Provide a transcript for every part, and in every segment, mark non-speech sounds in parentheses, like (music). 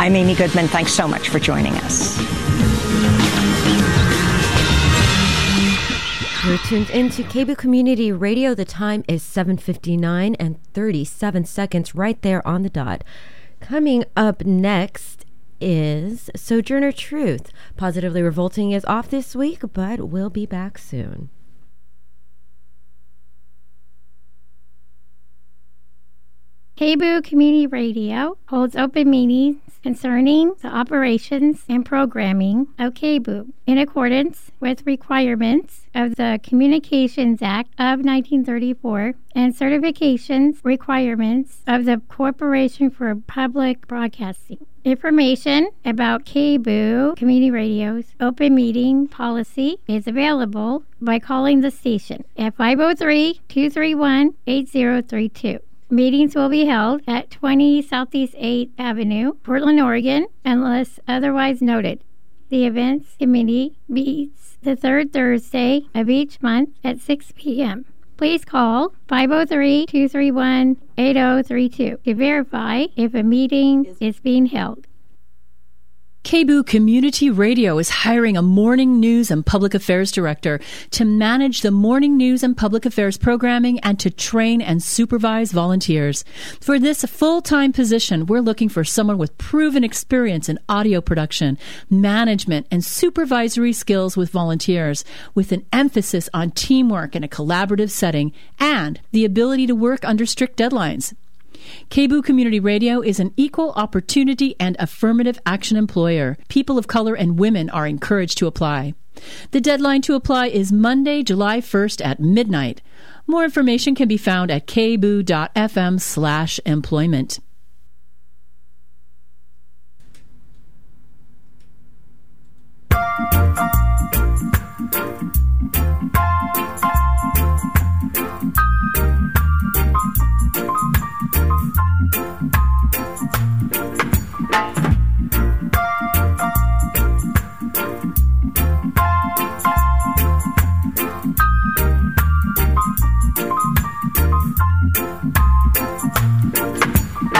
I'm Amy Goodman. Thanks so much for joining us. You're tuned into KBOO Community Radio. The time is 7:59 and 37 seconds right there on the dot. Coming up next is Sojourner Truth. Positively Revolting is off this week, but we'll be back soon. KBOO Community Radio holds open meetings concerning the operations and programming of KBOO in accordance with requirements of the Communications Act of 1934 and certifications requirements of the Corporation for Public Broadcasting. Information about KBOO Community Radio's open meeting policy is available by calling the station at 503 231 8032. Meetings will be held at 20 Southeast 8th Avenue, Portland, Oregon, unless otherwise noted. The events committee meets the third Thursday of each month at 6 p.m. Please call 503 231 8032 to verify if a meeting is being held. KBOO Community Radio is hiring a morning news and public affairs director to manage the morning news and public affairs programming and to train and supervise volunteers. For this full-time position, we're looking for someone with proven experience in audio production, management, and supervisory skills with volunteers, with an emphasis on teamwork in a collaborative setting and the ability to work under strict deadlines. KBOO Community Radio is an equal opportunity and affirmative action employer. People of color and women are encouraged to apply. The deadline to apply is Monday, July 1st at midnight. More information can be found at kboo.fm slash employment.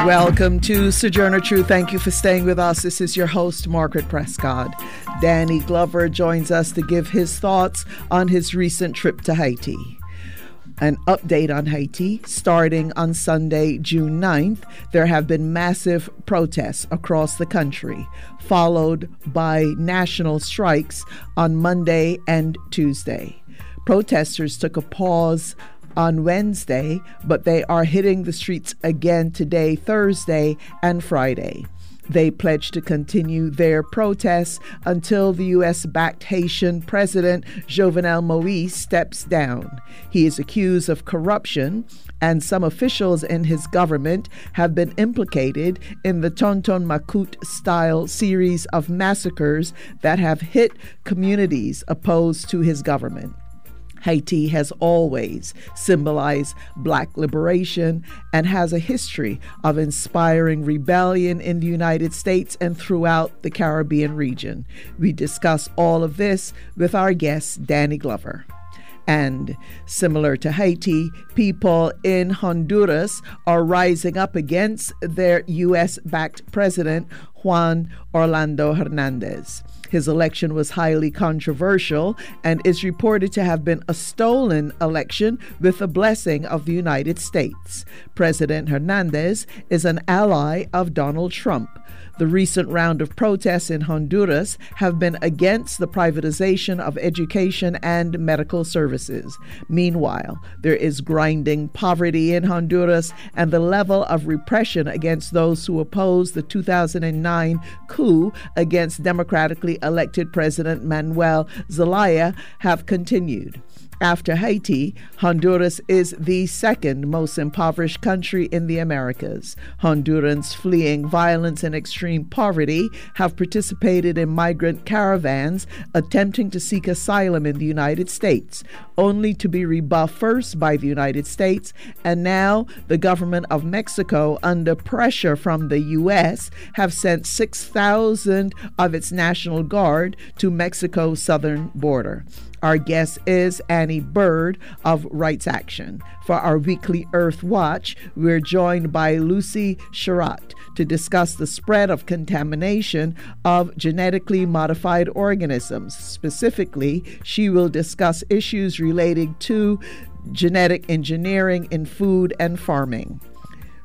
Welcome to Sojourner Truth. Thank you for staying with us. This is your host, Margaret Prescott. Danny Glover joins us to give his thoughts on his recent trip to Haiti. An update on Haiti starting on Sunday, June 9th. There have been massive protests across the country, followed by national strikes on Monday and Tuesday. Protesters took a pause on Wednesday, but they are hitting the streets again today, Thursday, and Friday. They pledge to continue their protests until the U.S. backed Haitian President Jovenel Moise steps down. He is accused of corruption, and some officials in his government have been implicated in the Tonton Macoute style series of massacres that have hit communities opposed to his government. Haiti has always symbolized black liberation and has a history of inspiring rebellion in the United States and throughout the Caribbean region. We discuss all of this with our guest, Danny Glover. And similar to Haiti, people in Honduras are rising up against their U.S. backed president, Juan Orlando Hernandez. His election was highly controversial and is reported to have been a stolen election with the blessing of the United States. President Hernandez is an ally of Donald Trump. The recent round of protests in Honduras have been against the privatization of education and medical services. Meanwhile, there is grinding poverty in Honduras, and the level of repression against those who oppose the 2009 coup against democratically elected President Manuel Zelaya have continued. After Haiti, Honduras is the second most impoverished country in the Americas. Hondurans fleeing violence and extreme poverty have participated in migrant caravans attempting to seek asylum in the United States, only to be rebuffed first by the United States and now the government of Mexico, under pressure from the U.S., have sent 6,000 of its National Guard to Mexico's southern border. Our guest is Annie Bird of Rights Action. For our weekly Earth Watch, we're joined by Lucy Sharratt to discuss the spread of contamination of genetically modified organisms. Specifically, she will discuss issues relating to genetic engineering in food and farming.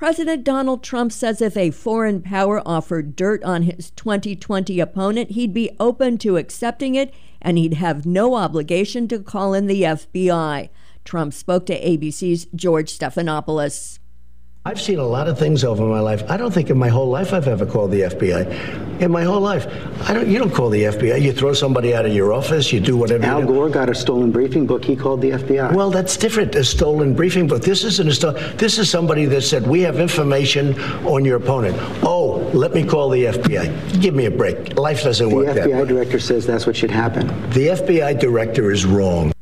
President Donald Trump says if a foreign power offered dirt on his 2020 opponent, he'd be open to accepting it and he'd have no obligation to call in the FBI. Trump spoke to ABC's George Stephanopoulos. I've seen a lot of things over my life. I don't think in my whole life I've ever called the FBI. In my whole life, I don't. You don't call the FBI. You throw somebody out of your office. You do whatever. Al Gore got a stolen briefing book. He called the FBI. Well, that's different. A stolen briefing book. This isn't a stolen. This is somebody that said we have information on your opponent. Oh, let me call the FBI. Give me a break. Life doesn't the work FBI that way. The FBI director says that's what should happen. The FBI director is wrong.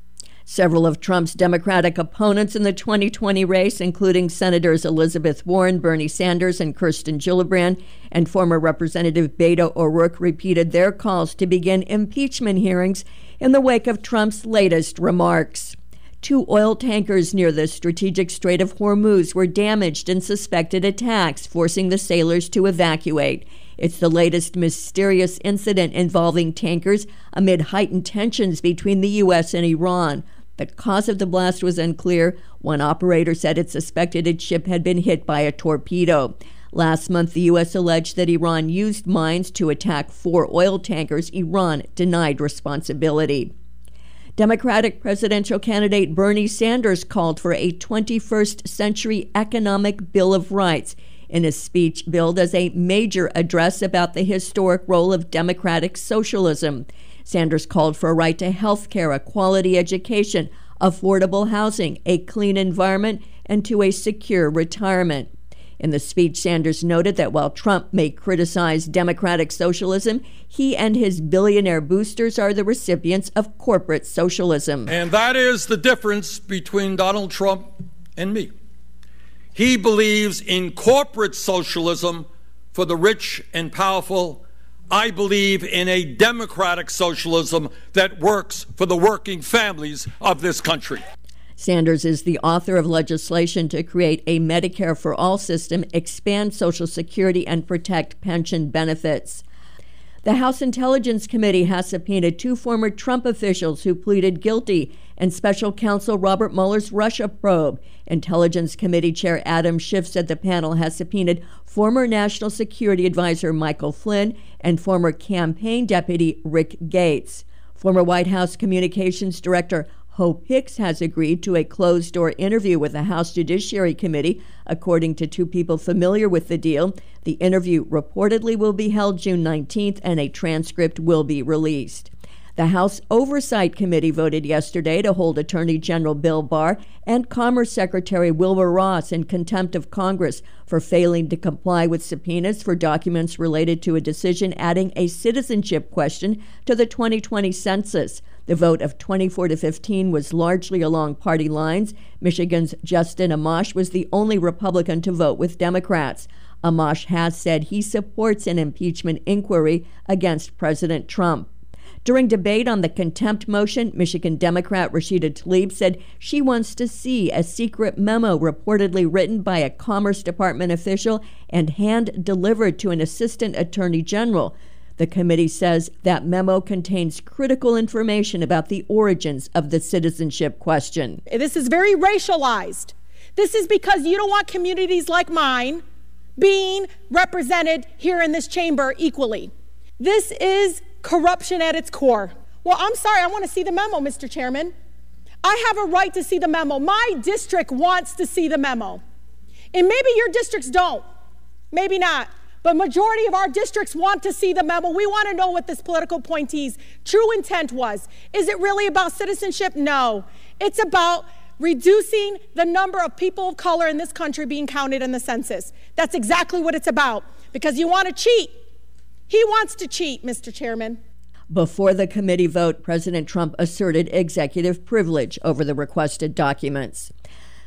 Several of Trump's Democratic opponents in the 2020 race, including Senators Elizabeth Warren, Bernie Sanders, and Kirsten Gillibrand, and former Representative Beto O'Rourke, repeated their calls to begin impeachment hearings in the wake of Trump's latest remarks. Two oil tankers near the strategic Strait of Hormuz were damaged in suspected attacks, forcing the sailors to evacuate. It's the latest mysterious incident involving tankers amid heightened tensions between the U.S. and Iran. The cause of the blast was unclear. One operator said it suspected its ship had been hit by a torpedo. Last month, the U.S. alleged that Iran used mines to attack four oil tankers. Iran denied responsibility. Democratic presidential candidate Bernie Sanders called for a 21st century economic bill of rights in a speech billed as a major address about the historic role of democratic socialism. Sanders called for a right to health care, a quality education, affordable housing, a clean environment, and to a secure retirement. In the speech, Sanders noted that while Trump may criticize democratic socialism, he and his billionaire boosters are the recipients of corporate socialism. And that is the difference between Donald Trump and me. He believes in corporate socialism for the rich and powerful I believe in a democratic socialism that works for the working families of this country. Sanders is the author of legislation to create a Medicare for All system, expand Social Security, and protect pension benefits. The House Intelligence Committee has subpoenaed two former Trump officials who pleaded guilty in special counsel Robert Mueller's Russia probe. Intelligence Committee Chair Adam Schiff said the panel has subpoenaed former National Security Advisor Michael Flynn and former campaign deputy Rick Gates. Former White House Communications Director Hope Hicks has agreed to a closed door interview with the House Judiciary Committee, according to two people familiar with the deal. The interview reportedly will be held June 19th and a transcript will be released. The House Oversight Committee voted yesterday to hold Attorney General Bill Barr and Commerce Secretary Wilbur Ross in contempt of Congress for failing to comply with subpoenas for documents related to a decision adding a citizenship question to the 2020 census. The vote of 24 to 15 was largely along party lines. Michigan's Justin Amash was the only Republican to vote with Democrats. Amash has said he supports an impeachment inquiry against President Trump. During debate on the contempt motion, Michigan Democrat Rashida Tlaib said she wants to see a secret memo reportedly written by a Commerce Department official and hand delivered to an assistant attorney general. The committee says that memo contains critical information about the origins of the citizenship question. This is very racialized. This is because you don't want communities like mine being represented here in this chamber equally. This is corruption at its core. Well, I'm sorry, I want to see the memo, Mr. Chairman. I have a right to see the memo. My district wants to see the memo. And maybe your districts don't. Maybe not. but majority of our districts want to see the memo. We want to know what this political appointee's true intent was. Is it really about citizenship? No. It's about reducing the number of people of color in this country being counted in the census. That's exactly what it's about. Because you want to cheat. He wants to cheat, Mr. Chairman. Before the committee vote, President Trump asserted executive privilege over the requested documents.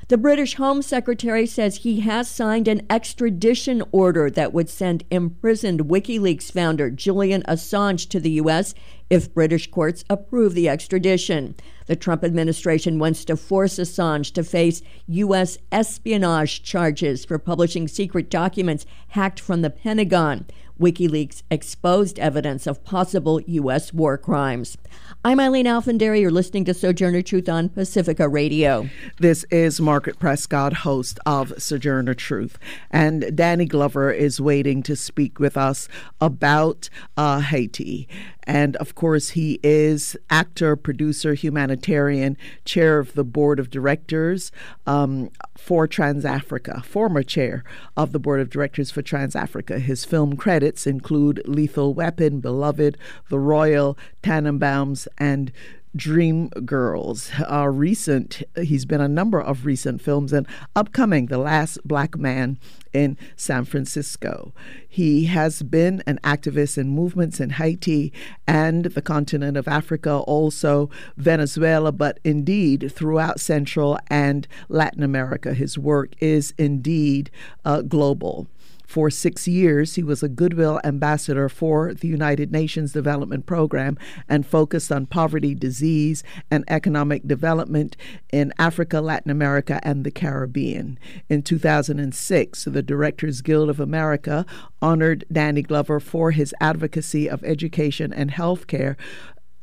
The British Home Secretary says he has signed an extradition order that would send imprisoned WikiLeaks founder Julian Assange to the U.S. if British courts approve the extradition. The Trump administration wants to force Assange to face U.S. espionage charges for publishing secret documents hacked from the Pentagon. WikiLeaks exposed evidence of possible U.S. war crimes. I'm Eileen Alfandary. You're listening to Sojourner Truth on Pacifica Radio. This is Margaret Prescott, host of Sojourner Truth. And Danny Glover is waiting to speak with us about uh, Haiti. And of course, he is actor, producer, humanitarian, chair of the board of directors um, for TransAfrica, former chair of the board of directors for TransAfrica. His film credits include Lethal Weapon, Beloved, The Royal, Tenenbaums, and Dream Girls. Uh, recent, he's been a number of recent films and upcoming The Last Black Man in San Francisco. He has been an activist in movements in Haiti and the continent of Africa, also Venezuela, but indeed throughout Central and Latin America. His work is indeed uh, global. For six years, he was a Goodwill Ambassador for the United Nations Development Program and focused on poverty, disease, and economic development in Africa, Latin America, and the Caribbean. In 2006, the Directors Guild of America honored Danny Glover for his advocacy of education and health care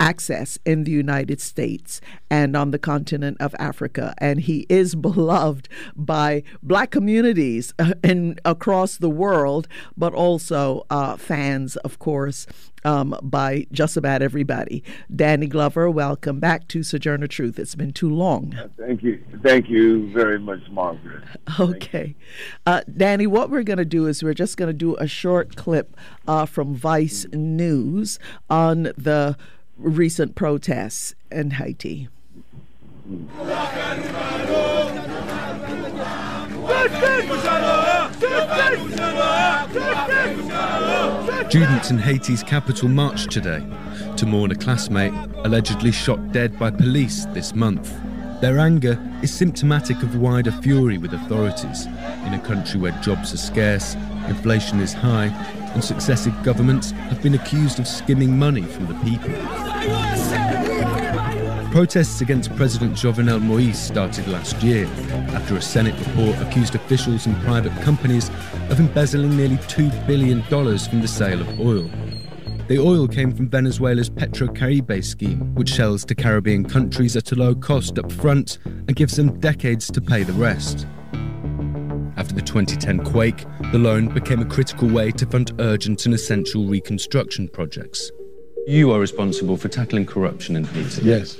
access in the United States and on the continent of Africa. And he is (laughs) beloved by black communities and uh, across the world, but also uh, fans, of course, um, by just about everybody. Danny Glover, welcome back to Sojourner Truth. It's been too long. Thank you. Thank you very much, Margaret. (laughs) Okay. Uh, Danny, what we're going to do is we're just going to do a short clip uh, from Vice News on the recent protests in Haiti. Students in Haiti's capital marched today to mourn a classmate allegedly shot dead by police this month. Their anger is symptomatic of wider fury with authorities in a country where jobs are scarce, inflation is high, and successive governments have been accused of skimming money from the people. Protests against President Jovenel Moise started last year after a Senate report accused officials and private companies of embezzling nearly $2 billion from the sale of oil. The oil came from Venezuela's PetroCaribe scheme, which sells to Caribbean countries at a low cost up front and gives them decades to pay the rest. After the 2010 quake, the loan became a critical way to fund urgent and essential reconstruction projects. You are responsible for tackling corruption in Haiti. Yes.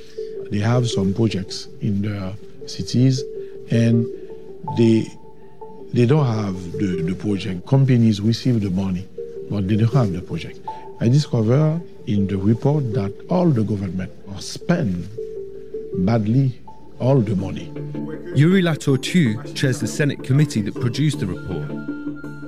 They have some projects in the cities and they they don't have the, the project. Companies receive the money, but they don't have the project. I discover in the report that all the government are spend badly all the money. Youri Latortue chairs the Senate committee that produced the report.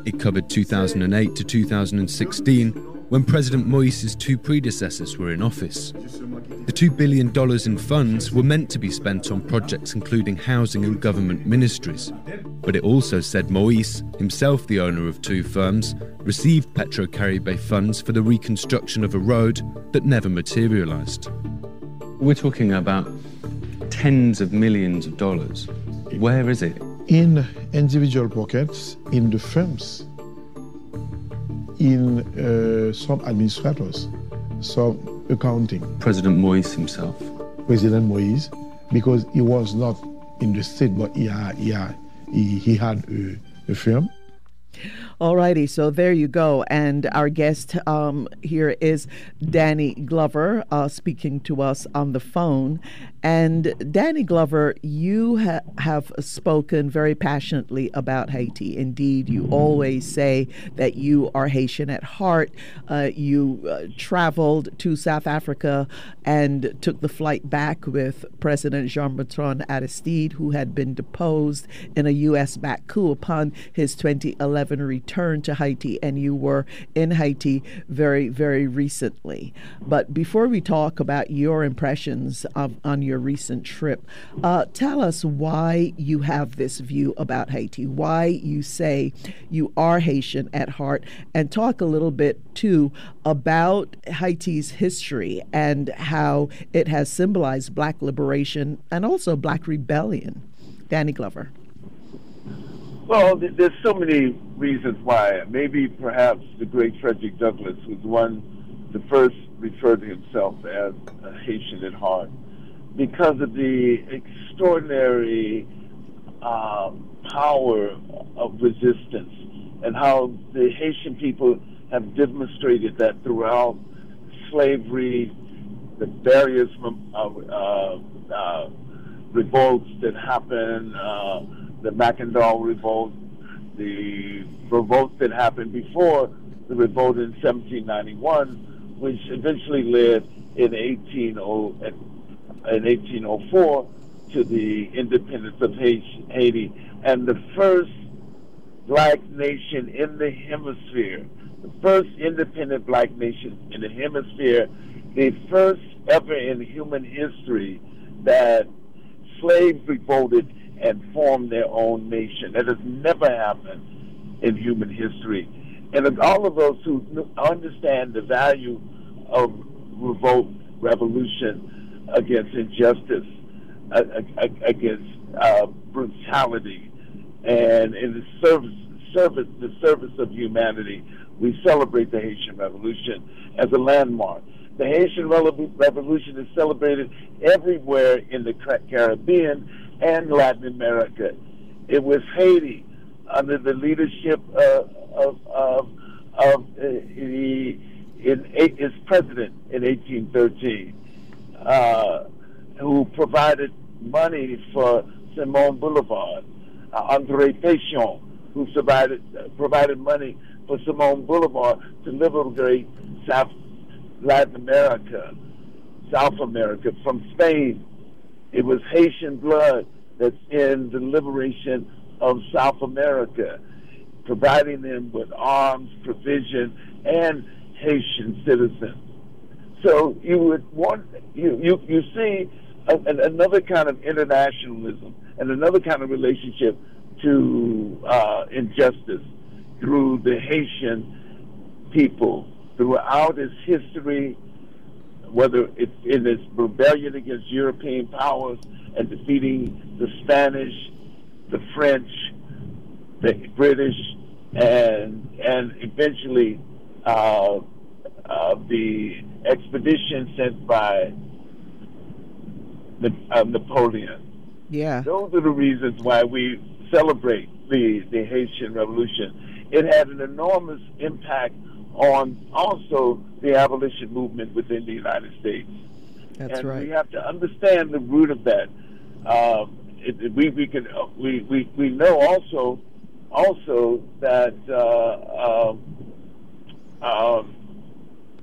It covered 2008 to 2016 when President Moise's two predecessors were in office. The $2 billion in funds were meant to be spent on projects including housing and government ministries. But it also said Moise, himself the owner of two firms, received PetroCaribe funds for the reconstruction of a road that never materialized. We're talking about tens of millions of dollars. Where is it? In individual pockets, in the firms, in uh, some administrators, some accounting. President Moise himself. President Moise, because he was not in the state, but he had, he had, he, he had a, a firm. Alrighty, so there you go. And our guest um, here is Danny Glover uh, speaking to us on the phone. And Danny Glover, you ha- have spoken very passionately about Haiti. Indeed, you always say that you are Haitian at heart. Uh, you uh, traveled to South Africa and took the flight back with President Jean Bertrand Aristide, who had been deposed in a U.S. backed coup upon his 2011 return to Haiti. And you were in Haiti very, very recently. But before we talk about your impressions of, on your recent trip, uh, tell us why you have this view about Haiti, why you say you are Haitian at heart, and talk a little bit too about Haiti's history and how it has symbolized black liberation and also black rebellion. Danny Glover. Well, there's so many reasons why. Maybe perhaps the great Frederick Douglass was one, the first referred to himself as a Haitian at heart because of the extraordinary um, power of resistance and how the Haitian people have demonstrated that throughout slavery, the various uh, uh, uh, revolts that happened, uh, the Mackandal revolt, the revolt that happened before the revolt in 1791, which eventually led in 1800, in 1804 to the independence of Haiti. And the first black nation in the hemisphere, the first independent black nation in the hemisphere, the first ever in human history that slaves revolted and form their own nation. That has never happened in human history. And all of those who understand the value of revolt, revolution against injustice, against uh, brutality, and in the service, service, the service of humanity, we celebrate the Haitian Revolution as a landmark. The Haitian Revolution is celebrated everywhere in the Caribbean and Latin America. It was Haiti under the leadership uh, of, of, of uh, the, in, its president in 1813, uh, who provided money for Simon Bolivar, uh, Andre Pétion, who provided, uh, provided money for Simon Bolivar to liberate South Latin America, South America from Spain. It was Haitian blood that's in the liberation of South America, providing them with arms, provision, and Haitian citizens. So you would want you you you see a, another kind of internationalism and another kind of relationship to uh, injustice through the Haitian people throughout its history, whether it's in its rebellion against European powers and defeating the Spanish, the French, the British, and and eventually uh, uh, the expedition sent by uh, Napoleon. Yeah, those are the reasons why we celebrate the the Haitian Revolution. It had an enormous impact on also the abolition movement within the United States. That's and right. We have to understand the root of that. Um, it, we we can we, we we know also also that uh, um, um,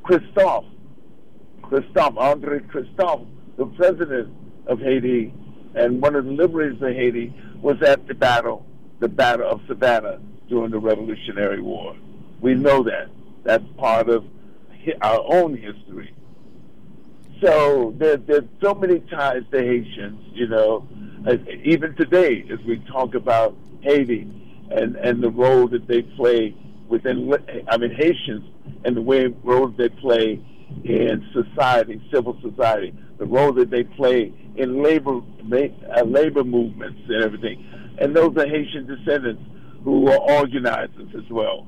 Christophe Christophe Andre Christophe, the president of Haiti and one of the liberators of Haiti, was at the battle, the battle of Savannah during the Revolutionary War. We know that. That's part of our own history. So there, there's so many ties to Haitians, you know, uh, even today as we talk about Haiti and, and the role that they play within, I mean, Haitians and the way role they play in society, civil society, the role that they play in labor uh, labor movements and everything. And those are Haitian descendants who are organizers as well.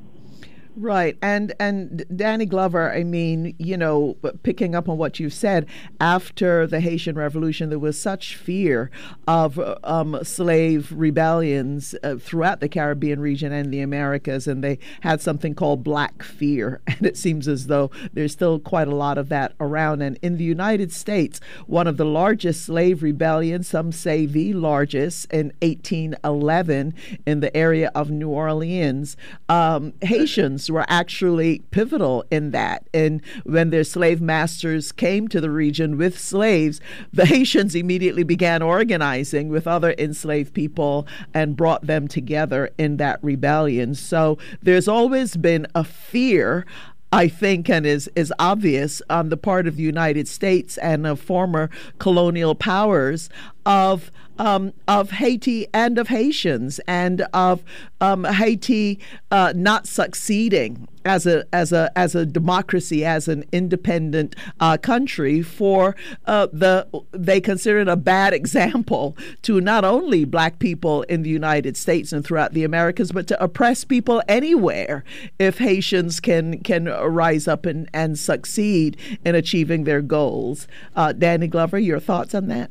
Right, and and Danny Glover. I mean, you know, picking up on what you said, after the Haitian Revolution, there was such fear of um, slave rebellions uh, throughout the Caribbean region and the Americas, and they had something called Black Fear, (laughs) and it seems as though there's still quite a lot of that around. And in the United States, one of the largest slave rebellions, some say the largest, in 1811 in the area of New Orleans, um, Haitians were actually pivotal in that. And when their slave masters came to the region with slaves, the Haitians immediately began organizing with other enslaved people and brought them together in that rebellion. So there's always been a fear I think, and is, is obvious on the part of the United States and of former colonial powers of um, of Haiti and of Haitians and of um, Haiti uh, not succeeding as a as a as a democracy as an independent uh, country for uh, the they consider it a bad example to not only black people in the United States and throughout the Americas but to oppress people anywhere if Haitians can can rise up and, and succeed in achieving their goals. Uh, Danny Glover, your thoughts on that?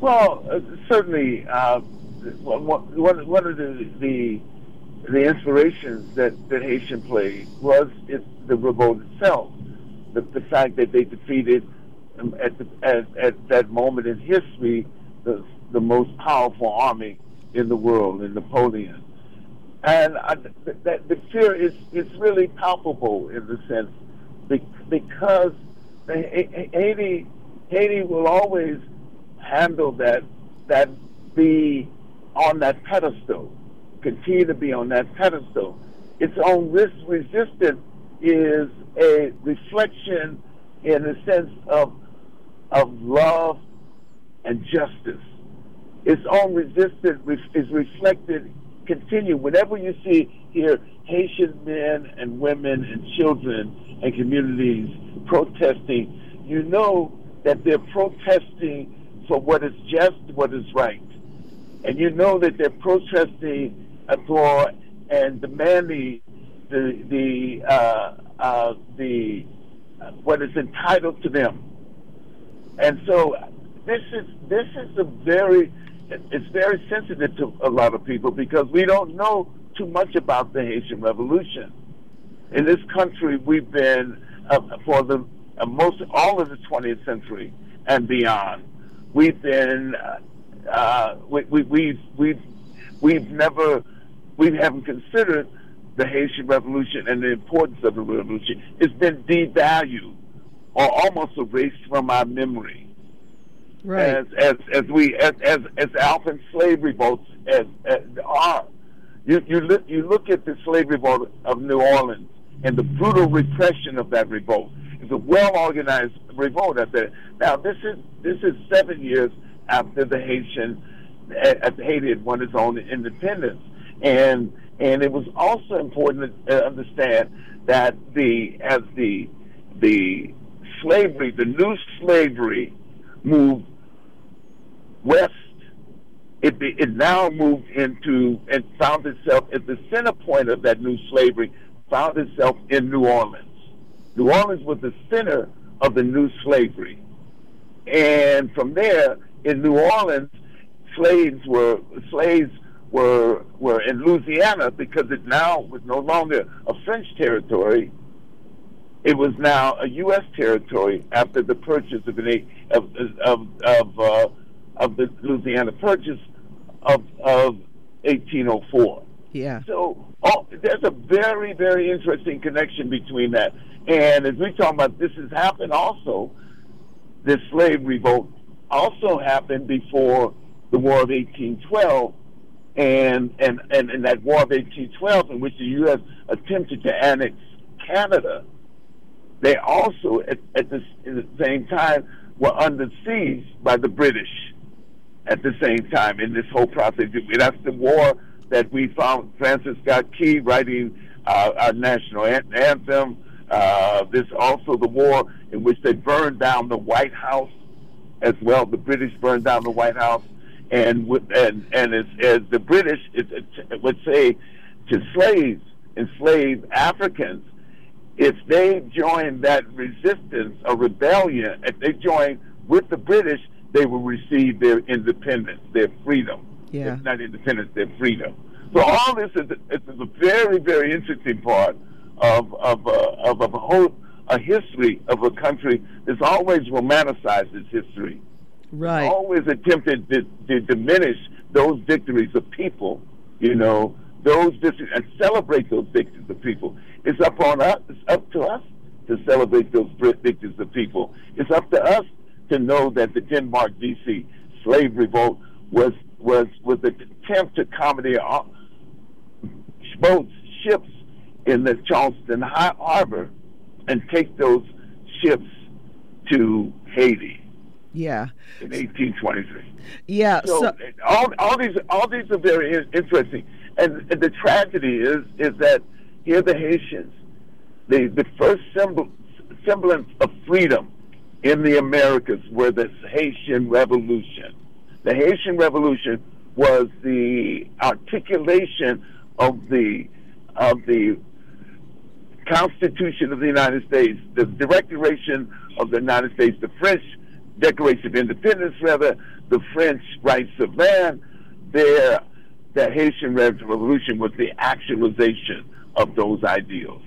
Well, uh, certainly, uh, one, one of the, the the inspirations that, that Haitian played was it, the revolt itself. The, the fact that they defeated um, at, the, at, at that moment in history the, the most powerful army in the world, in Napoleon. And I, that, the fear is, is really palpable in the sense because Haiti, Haiti will always handle that that be on that pedestal, continue to be on that pedestal. Its own risk resistance is a reflection in the sense of of love and justice. Its own resistance is reflected continue whenever you see here Haitian men and women and children and communities protesting, you know that they're protesting for what is just, what is right. And you know that they're protesting for and demanding the the uh, uh, the uh, what is entitled to them. And so this is this is a very it's very sensitive to a lot of people because we don't know too much about the Haitian Revolution. In this country, we've been uh, for the uh, most all of the 20th century and beyond we've been uh, uh, we, we, we've we've we've never we haven't considered the Haitian Revolution and the importance of the revolution. It's been devalued or almost erased from our memory. Right. As as as we as as, as Alpha slave revolts as, as are. You you look you look at the slave revolt of New Orleans and the brutal repression of that revolt. It's a well organized revolt at that. Now this is this is seven years after the Haitian uh, Haiti had won its own independence, and and it was also important to understand that the as the the slavery, the new slavery, moved west. It, it now moved into and found itself at the center point of that new slavery, found itself in New Orleans. New Orleans was the center of the new slavery. And from there, in New Orleans, slaves were slaves were were in Louisiana because it now was no longer a French territory. It was now a U.S. territory after the purchase of an of of of, uh, of the Louisiana Purchase of of 1804. Yeah. So oh, there's a very very interesting connection between that. And as we talk about, this has happened also. This slave revolt also happened before the War of 1812, and and and, and that War of 1812, in which the U.S. attempted to annex Canada, they also at, at the, at the same time were under siege by the British. At the same time, in this whole process, that's the war that we found Francis Scott Key writing uh, our national anthem uh, there's also the war in which they burned down the White House as well. The British burned down the White House, and and and as, as the British would say to slaves enslaved Africans, if they joined that resistance or rebellion, if they joined with the British, they will receive their independence, their freedom. Yeah. It's not independence, their freedom. So all this is, is a very, very interesting part of of uh, of a whole a history of a country that's always romanticized its history. Right. Always attempted to, to diminish those victories of people, you know, those victories and celebrate those victories of people. It's up on us. It's up to us to celebrate those victories of people. It's up to us to know that the Denmark Vesey slave revolt was was was an attempt to commandeer uh, boats, ships in the Charleston Harbor, and take those ships to Haiti. Yeah. In 1823. Yeah. So, so all, all these all these are very interesting, and, and the tragedy is is that here the Haitians, the the first symbol, semblance of freedom in the Americas were the Haitian Revolution. The Haitian Revolution was the articulation of the of the Constitution of the United States, the Declaration of the United States, the French Declaration of Independence, rather, the French Rights of Man. There, the Haitian Revolution was the actualization of those ideals.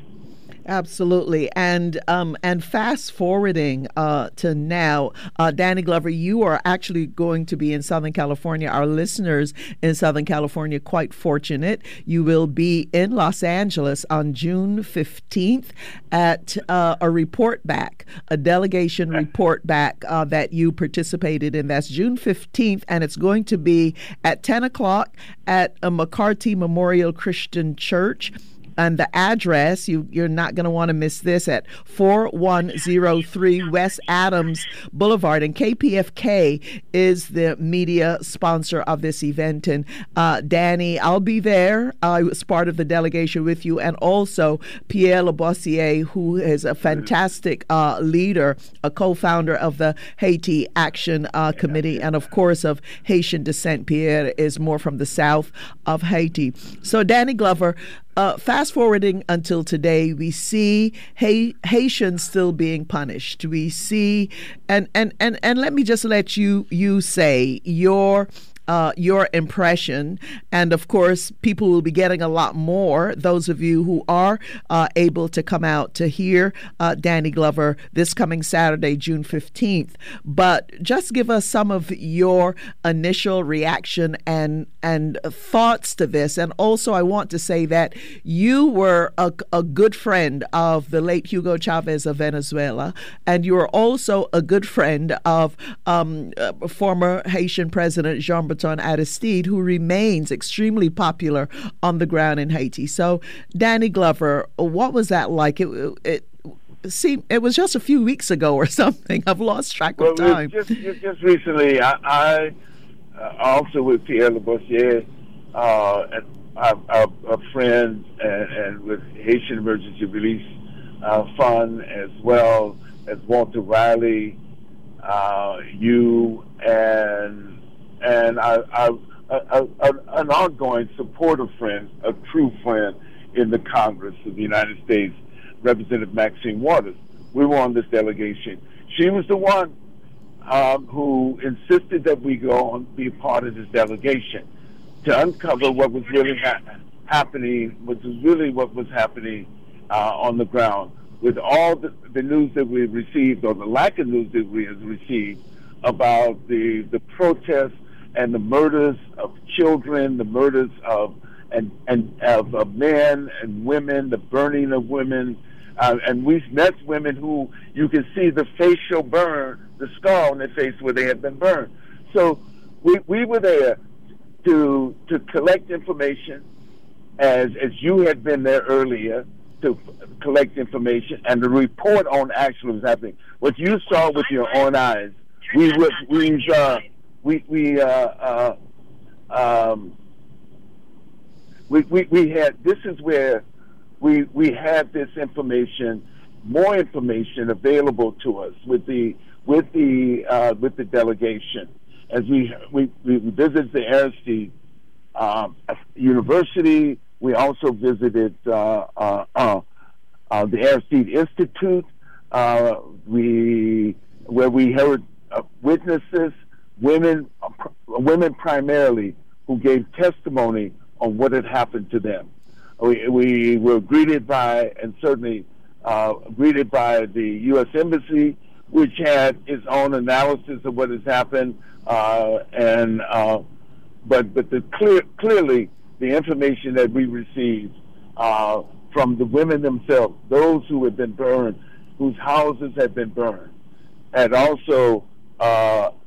Absolutely, and um, and fast forwarding uh, to now, uh, Danny Glover, you are actually going to be in Southern California. Our listeners in Southern California quite fortunate. You will be in Los Angeles on June fifteenth at uh, a report back, a delegation report back uh, that you participated in. That's June fifteenth, and it's going to be at ten o'clock at a McCarty Memorial Christian Church and the address you you're not going to want to miss this at 4103 West Adams Boulevard. And KPFK is the media sponsor of this event. And uh, Danny I'll be there. I was part of the delegation with you and also Pierre Labossiere who is a fantastic uh, leader a co-founder of the Haiti Action uh, Committee and of course of Haitian descent. Pierre is more from the south of Haiti. So Danny Glover uh, fast forwarding until today, we see Haitians still being punished. We see, and and and and let me just let you you say your uh, your impression. And of course, people will be getting a lot more. Those of you who are uh, able to come out to hear uh, Danny Glover this coming Saturday, June 15th. But just give us some of your initial reaction and and thoughts to this. And also, I want to say that you were a, a good friend of the late Hugo Chavez of Venezuela, and you are also a good friend of um, uh, former Haitian President Jean Bertrand Aristide, who remains extremely popular on the ground in Haiti. So, Danny Glover, what was that like? It, it seemed it was just a few weeks ago or (laughs) something. I've lost track well, of time. Just, just recently, I, I uh, also with Pierre Labossiere, uh, and a, a, friend, and, and, with Haitian Emergency Relief uh, Fund, as well as Walter Riley, uh, you, and and I, I, I, I, an ongoing supportive friend, a true friend in the Congress of the United States, Representative Maxine Waters. We were on this delegation. She was the one um, who insisted that we go and be part of this delegation to uncover what was really ha- happening, what was really what was happening uh, on the ground. With all the, the news that we received, or the lack of news that we have received about the the protests and the murders of children, the murders of and and of, of men and women, the burning of women, uh, and we've met women who you can see the facial burn, the scar on their face where they had been burned. So we we were there to to collect information, as as you had been there earlier to collect information and to report on actually what's happening. What you saw with your own eyes, we would we uh, we we uh, uh, um, we, we we had this is where we we had this information, more information available to us with the with the uh, with the delegation as we we, we visited the Aristide um, University. we also visited uh, uh, uh, uh the Aristide Institute. Uh, we where we heard witnesses, women, women primarily, who gave testimony on what had happened to them. We, we were greeted by, and certainly greeted by the U.S. Embassy, which had its own analysis of what has happened, and but but the clear clearly the information that we received uh, from the women themselves, those who had been burned, whose houses had been burned, and also uh, had,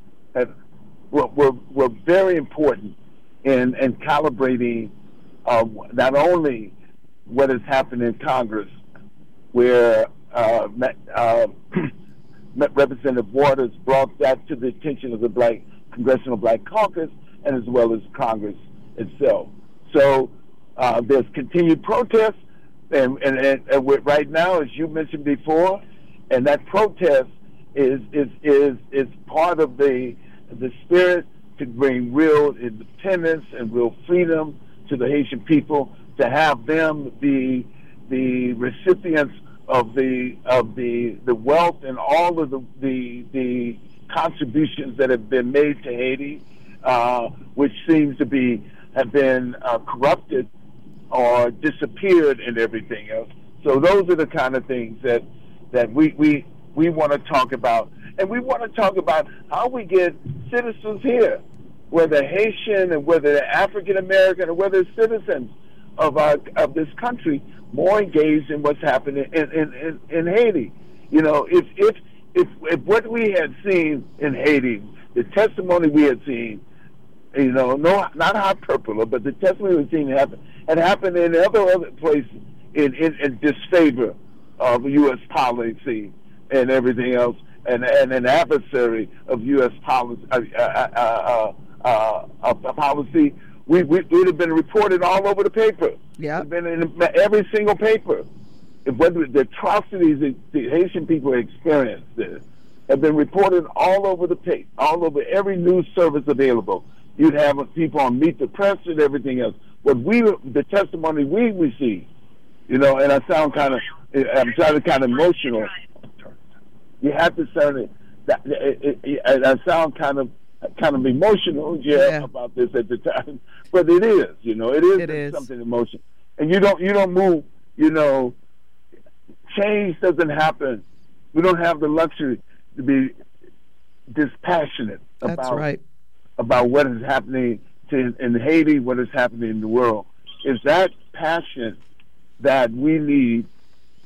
were, were, were very important in, in calibrating uh, not only what has happened in Congress, where uh, uh, (clears throat) Representative Waters brought that to the attention of the Black Congressional Black Caucus, and as well as Congress itself. So uh, there's continued protest, and, and, and, and right now, as you mentioned before, and that protest is is is is part of the the spirit to bring real independence and real freedom to the Haitian people, to have them be the recipients of the of the the wealth and all of the the, the contributions that have been made to Haiti, uh, which seems to be have been uh, corrupted or disappeared and everything else. So those are the kind of things that that we we we want to talk about, and we want to talk about how we get citizens here, whether Haitian and whether African American or whether citizens of our of this country, more engaged in what's happening in in, in, in Haiti. You know, if if if if what we had seen in Haiti, the testimony we had seen you know, no, not hyperbole, but the testimony we've seen happen had happened in other other places in, in, in disfavor of U.S. policy and everything else, and, and an adversary of U.S. policy. Uh, uh, uh, uh, policy. We, we would have been reported all over the paper. Yeah, been in every single paper. Whether the atrocities that the Haitian people experienced have been reported all over the paper, all over every news service available. You'd have people on Meet the Press and everything else. But we, the testimony we received, you know, and I sound kind of, I'm sounding kind of emotional. You have to sound it, that, it, it, and I sound kind of, kind of emotional, yeah, yeah, about this at the time. (laughs) But it is, you know, it is, it is. something emotional. And you don't, you don't move, you know, change doesn't happen. We don't have the luxury to be dispassionate That's about right about what is happening to, in Haiti, what is happening in the world. Is that passion that we need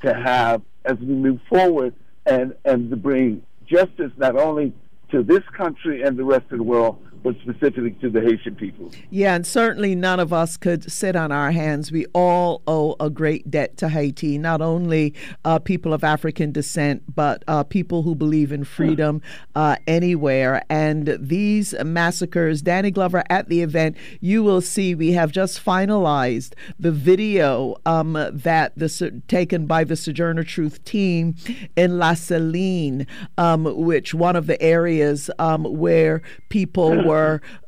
to have as we move forward and, and to bring justice not only to this country and the rest of the world, but specifically to the Haitian people. Yeah, and certainly none of us could sit on our hands. We all owe a great debt to Haiti, not only uh, people of African descent, but uh, people who believe in freedom uh, anywhere. And these massacres, Danny Glover at the event, you will see we have just finalized the video um, that the taken by the Sojourner Truth team in La Saline, um, which one of the areas um, where people (laughs) were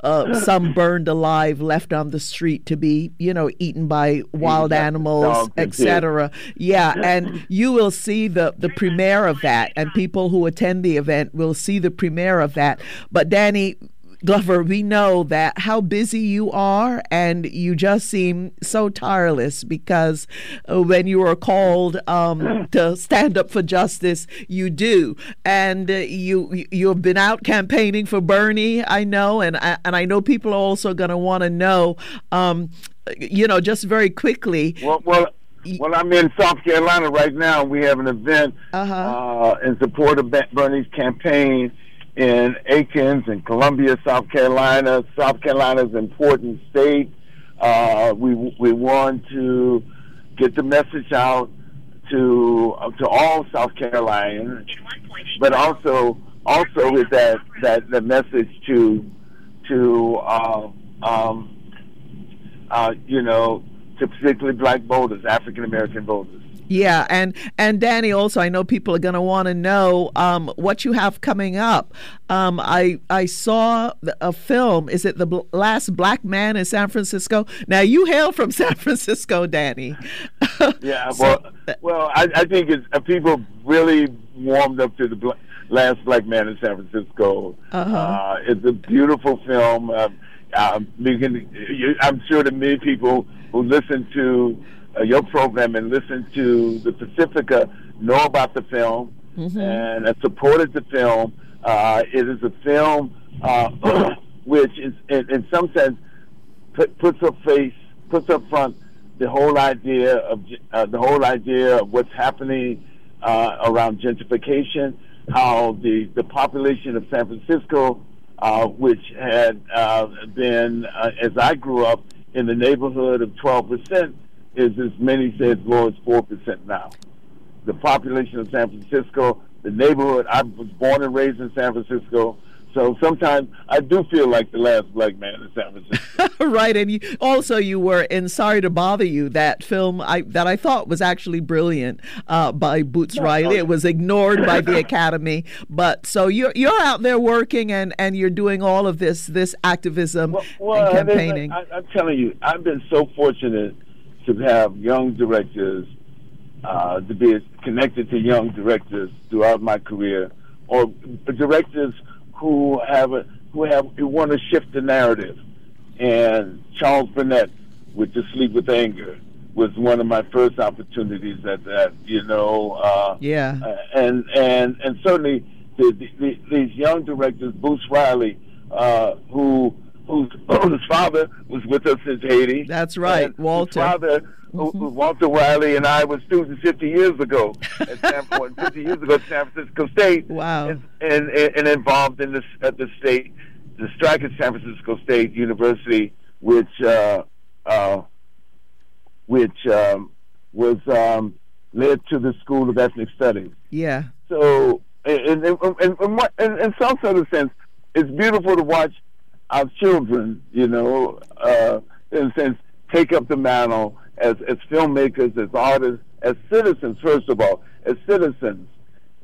uh, (laughs) some burned alive, left on the street to be, you know, eaten by wild animals, etc. Yeah, and you will see the the premiere of that, and people who attend the event will see the premiere of that. But Danny, Glover, we know that how busy you are, and you just seem so tireless because uh, when you are called um, (clears throat) to stand up for justice, you do, and uh, you you've been out campaigning for Bernie, I know, and I, and I know people are also going to want to know, um, you know, just very quickly. Well, well. Well, I'm in South Carolina right now. We have an event uh-huh. uh, in support of Bernie's campaign in Aikens and Columbia, South Carolina. South Carolina is an important state. Uh, we we want to get the message out to uh, to all South Carolinians, but also also with that that the message to to uh, um, uh, you know to particularly black voters, African American voters. Yeah, and and Danny, also, I know people are going to want to know um, what you have coming up. Um, I I saw a film. Is it the Last Black Man in San Francisco? Now you hail from (laughs) San Francisco, Danny. (laughs) yeah, well, so, well, I, I think it's uh, people really warmed up to the Last Black Man in San Francisco. Uh-huh. Uh, it's a beautiful film. Uh, um, can, I'm sure that many people who listen to uh, your program and listen to the Pacifica know about the film mm-hmm. and have supported the film. Uh, it is a film uh, (clears throat) which is, in, in, some sense, put, puts up face, puts up front the whole idea of uh, the whole idea of what's happening uh, around gentrification, how the the population of San Francisco, uh, which had been, as I grew up, in the neighborhood of 12 percent, is as many say as low as 4% now. The population of San Francisco, the neighborhood, I was born and raised in San Francisco. So sometimes I do feel like the last black man in San Francisco. (laughs) right, and you, also you were in "Sorry to Bother You," that film I, that I thought was actually brilliant uh, by Boots no, Riley. No. It was ignored by the (laughs) Academy, but so you're you're out there working and, and you're doing all of this this activism well, well, and campaigning. I, I'm telling you, I've been so fortunate to have young directors, uh, to be connected to young directors throughout my career, or directors who have a, who have who want to shift the narrative. And Charles Burnett with To Sleep with Anger was one of my first opportunities at that. You know, uh, yeah, uh, and and and certainly the, the, these young directors, Boots Riley, uh, who whose, (clears throat) whose father was with us since Haiti. That's right, Walter. His father, mm-hmm. Walter Riley, and I were students 50 years ago (laughs) at Stanford, 50 years ago at San Francisco State. Wow. And, and, and involved in this at the state, the strike at San Francisco State University, which uh, uh, which um, was um, led to the School of Ethnic Studies. Yeah. So, in, in, in, in, in some sort of sense, it's beautiful to watch our children, you know, uh, in a sense, take up the mantle as, as filmmakers, as artists, as citizens, first of all, as citizens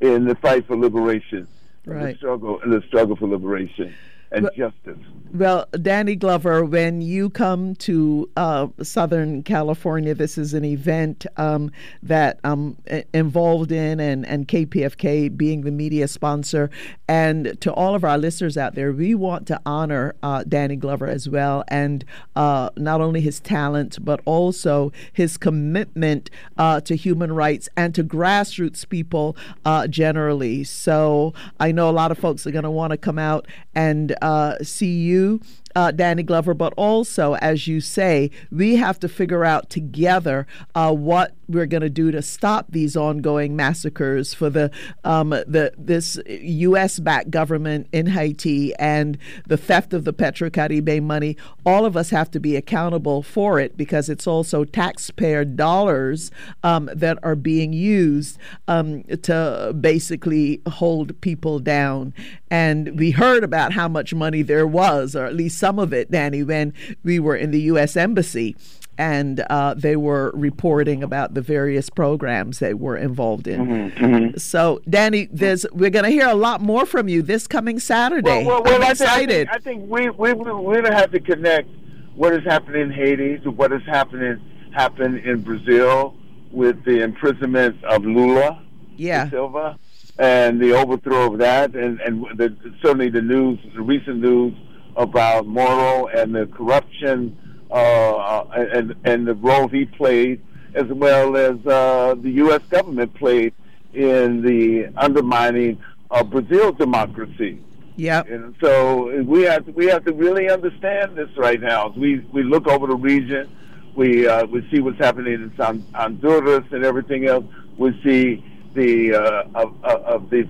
in the fight for liberation, right. the struggle, in the struggle for liberation and well, justice. Well, Danny Glover, when you come to uh, Southern California, this is an event um, that I'm involved in, and, and KPFK being the media sponsor. And to all of our listeners out there, we want to honor uh, Danny Glover as well, and uh, not only his talent, but also his commitment uh, to human rights and to grassroots people uh, generally. So I know a lot of folks are going to want to come out and uh, see you uh, Danny Glover, but also, as you say, we have to figure out together uh, what we're going to do to stop these ongoing massacres for the um, the this U.S.-backed government in Haiti and the theft of the Petrocaribe money. All of us have to be accountable for it because it's also taxpayer dollars um, that are being used um, to basically hold people down. And we heard about how much money there was, or at least some of it, Danny, when we were in the U.S. Embassy and uh, they were reporting about the various programs they were involved in. Mm-hmm, mm-hmm. So, Danny, there's we're going to hear a lot more from you this coming Saturday. Well, well, well I'm I excited. Think, I think, we we we're going to have to connect what is happening in Haiti to what is happening happen in Brazil with the imprisonment of Lula yeah. Silva and the overthrow of that, and and the, certainly the news, the recent news about Moro and the corruption uh, uh, and and the role he played, as well as uh, the U.S. government played in the undermining of Brazil's democracy. Yeah. And so we have to, we have to really understand this right now. As we we look over the region, we uh, we see what's happening in Honduras and everything else. We see the uh, of, of the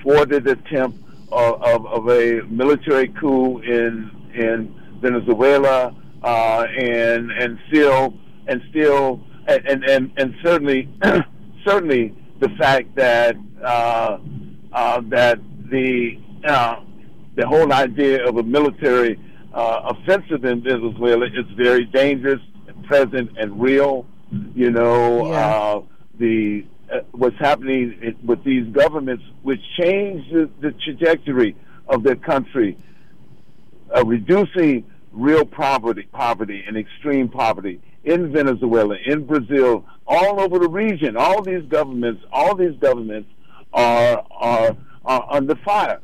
thwarted attempt of, of, of a military coup in in Venezuela, uh, and and still and still and and and certainly (clears throat) certainly the fact that uh, uh, that the uh, the whole idea of a military uh, offensive in Venezuela is very dangerous, and present, and real. You know, yeah. uh, the what's happening with these governments, which change the, the trajectory of their country, uh, reducing real poverty, poverty and extreme poverty in Venezuela, in Brazil, all over the region. All these governments, all these governments are are, are under fire.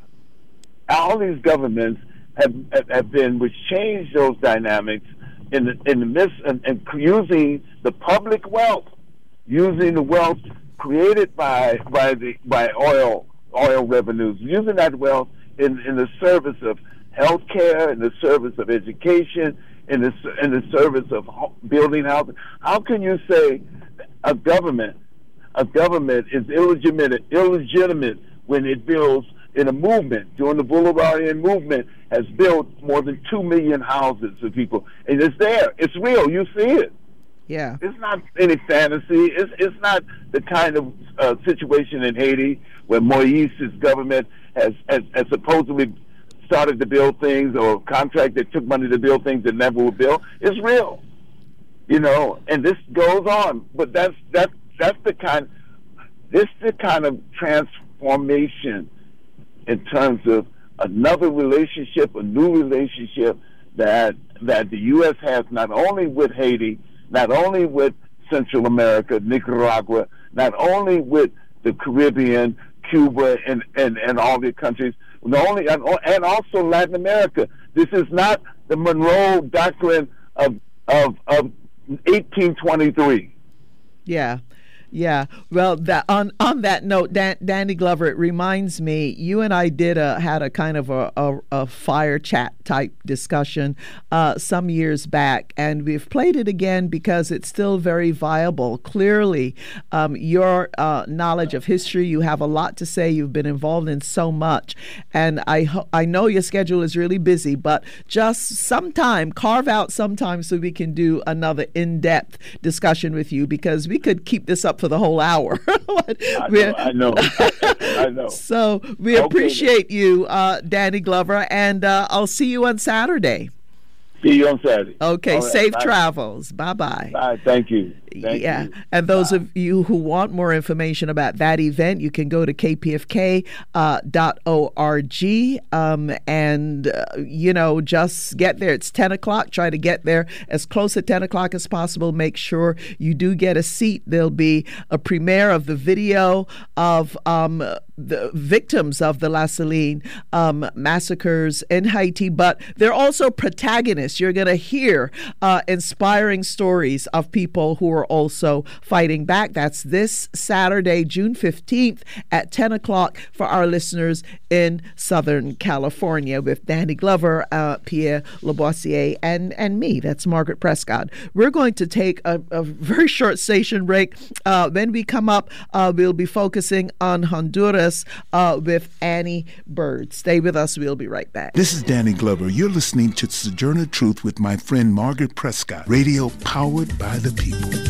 All these governments have have been which change those dynamics in the in the midst and, and using the public wealth, using the wealth created by by the by oil oil revenues, using that wealth in in the service of health care, in the service of education, in the in the service of building houses. How can you say a government a government is illegitimate illegitimate when it builds in a movement during the Bolivarian movement has built more than two million houses for people, and it's there. It's real. You see it. Yeah. It's not any fantasy. It's it's not the kind of uh, situation in Haiti where Moise's government has, has has supposedly started to build things or contract that took money to build things that never were built. It's real. You know, and this goes on. But that's that's that's the kind this the kind of transformation in terms of another relationship, a new relationship that that the U.S. has not only with Haiti, not only with Central America, Nicaragua, not only with the Caribbean, Cuba, and and, and all the countries, not only and, also Latin America. This is not the Monroe Doctrine of of of 1823. Yeah. Yeah. Well, that on on that note, Dan, Danny Glover, it reminds me you and I did a had a kind of a, a, a fire chat type discussion uh, some years back, and we've played it again because it's still very viable. Clearly, um, your uh, knowledge of history, you have a lot to say. You've been involved in so much, and I ho- I know your schedule is really busy, but just sometime carve out some time so we can do another in depth discussion with you because we could keep this up for the whole hour. (laughs) I know. I know. (laughs) I know. So we Okay. appreciate you, uh, Danny Glover, and uh, I'll see you on Saturday. See you on Saturday. Okay, right, safe bye. travels. Bye bye. Bye. Thank you. Thank yeah. you. And those of you who want more information about that event, you can go to kpfk.org uh, um, and, uh, you know, just get there. It's 10 o'clock. Try to get there as close to 10 o'clock as possible. Make sure you do get a seat. There'll be a premiere of the video of um, the victims of the La Saline um, massacres in Haiti, but they're also protagonists. You're going to hear uh, inspiring stories of people who are also fighting back. That's this Saturday, June 15th at 10 o'clock for our listeners in Southern California with Danny Glover, uh, Pierre Labossiere, and, and me. That's Margaret Prescott. We're going to take a, a very short station break. Uh, when we come up, uh, we'll be focusing on Honduras uh, with Annie Bird. Stay with us. We'll be right back. This is Danny Glover. You're listening to Sojourner Truth with my friend Margaret Prescott. Radio powered by the people.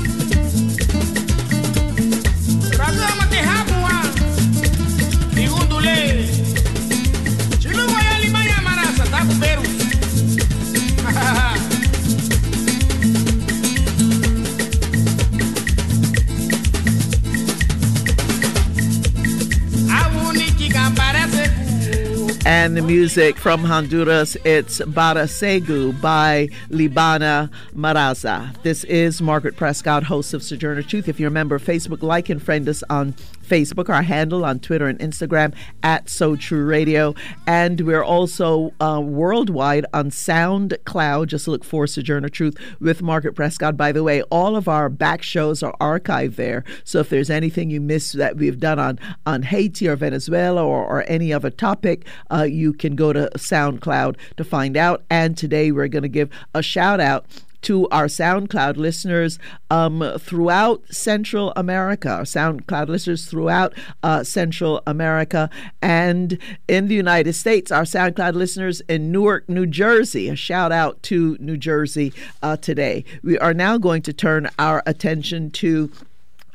And the music from Honduras, it's Barasegu by Libana Maraza. This is Margaret Prescott, host of Sojourner Truth. If you're a member of Facebook, like and friend us on Facebook, our handle on Twitter and Instagram at So True Radio. And we're also uh, worldwide on SoundCloud. Just look for Sojourner Truth with Margaret Prescott. By the way, all of our back shows are archived there. So if there's anything you missed that we've done on, on Haiti or Venezuela or, or any other topic, uh, you can go to SoundCloud to find out. And today we're going to give a shout out to our SoundCloud listeners um, throughout Central America, our SoundCloud listeners throughout uh, Central America and in the United States, our SoundCloud listeners in Newark, New Jersey. A shout out to New Jersey uh, today. We are now going to turn our attention to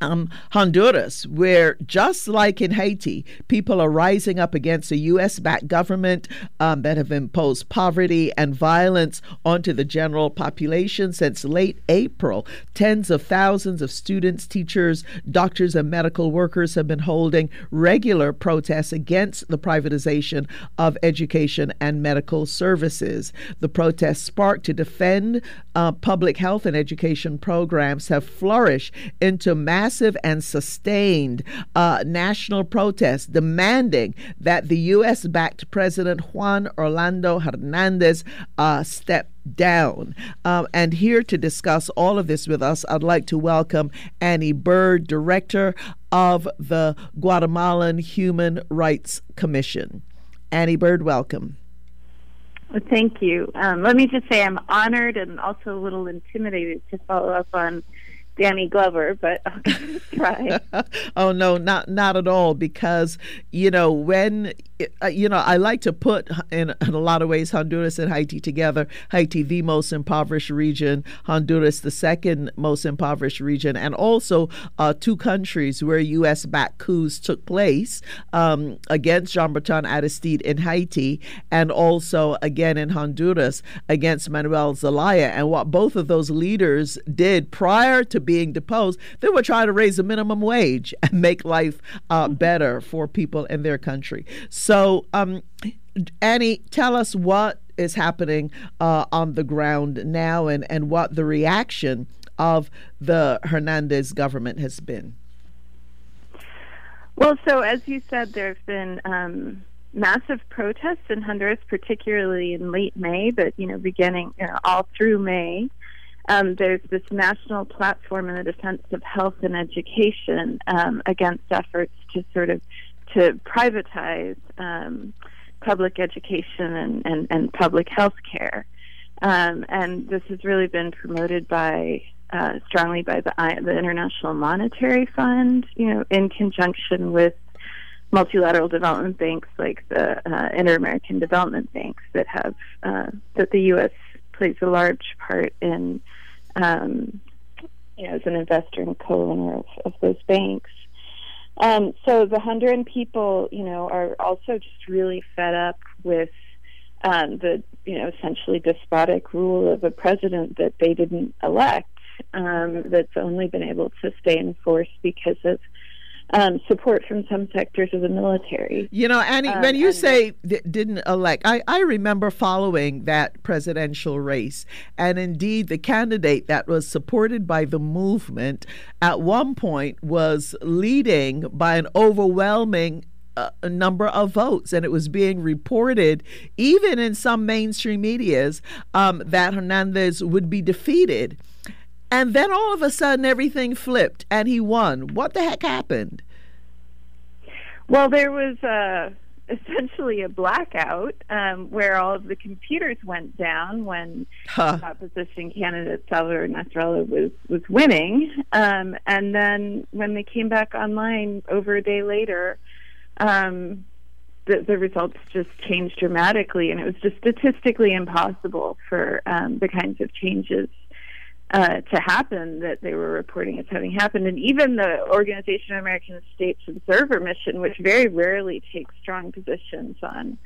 um, Honduras, where just like in Haiti, people are rising up against a U.S. backed government um, that have imposed poverty and violence onto the general population since late April. Tens of thousands of students, teachers, doctors, and medical workers have been holding regular protests against the privatization of education and medical services. The protests sparked to defend uh, public health and education programs have flourished into mass massive and sustained uh, national protests demanding that the U.S. backed President Juan Orlando Hernandez uh, step down. Um, and here to discuss all of this with us, I'd like to welcome Annie Bird, Director of the Guatemalan Human Rights Commission. Annie Bird, welcome. Thank you. Um, let me just say I'm honored and also a little intimidated to follow up on Danny Glover, but (laughs) I'll try. (laughs) oh no, not not at all. Because you know when uh, you know I like to put in, in a lot of ways Honduras and Haiti together. Haiti, the most impoverished region. Honduras, the second most impoverished region, and also uh, two countries where U.S. backed coups took place um, against Jean-Bertrand Aristide in Haiti, and also again in Honduras against Manuel Zelaya. And what both of those leaders did prior to being deposed, they were try to raise the minimum wage (laughs) and make life uh, better for people in their country. So, um, Annie, tell us what is happening uh, on the ground now and, and what the reaction of the Hernandez government has been. Well, so as you said, there have been um, massive protests in Honduras, particularly in late May, but you know, beginning you know, all through May. Um, there's this national platform in the defense of health and education um, against efforts to sort of to privatize um, public education and, and, and public health care. Um, and this has really been promoted by uh, strongly by the, the International Monetary Fund, you know, in conjunction with multilateral development banks like the uh, Inter-American Development Banks that have uh, that the U.S. plays a large part in um, you know, as an investor and co-owner of, of those banks. Um, so the Honduran people, you know, are also just really fed up with um, the, you know, essentially despotic rule of a president that they didn't elect. Um, that's only been able to stay in force because of um, support from some sectors of the military. You know, Annie, um, when you say d- didn't elect, I, I remember following that presidential race. And indeed, the candidate that was supported by the movement at one point was leading by an overwhelming uh, a number of votes, and it was being reported, even in some mainstream medias, um, that Hernandez would be defeated. And then all of a sudden, everything flipped and he won. What the heck happened? Well, there was uh, essentially a blackout um, where all of the computers went down when huh. opposition candidate Salvador Nasrallah was, was winning. Um, and then when they came back online over a day later, um, the, the results just changed dramatically, and it was just statistically impossible for um, the kinds of changes uh, to happen that they were reporting as having happened. And even the Organization of American States Observer Mission, which very rarely takes strong positions on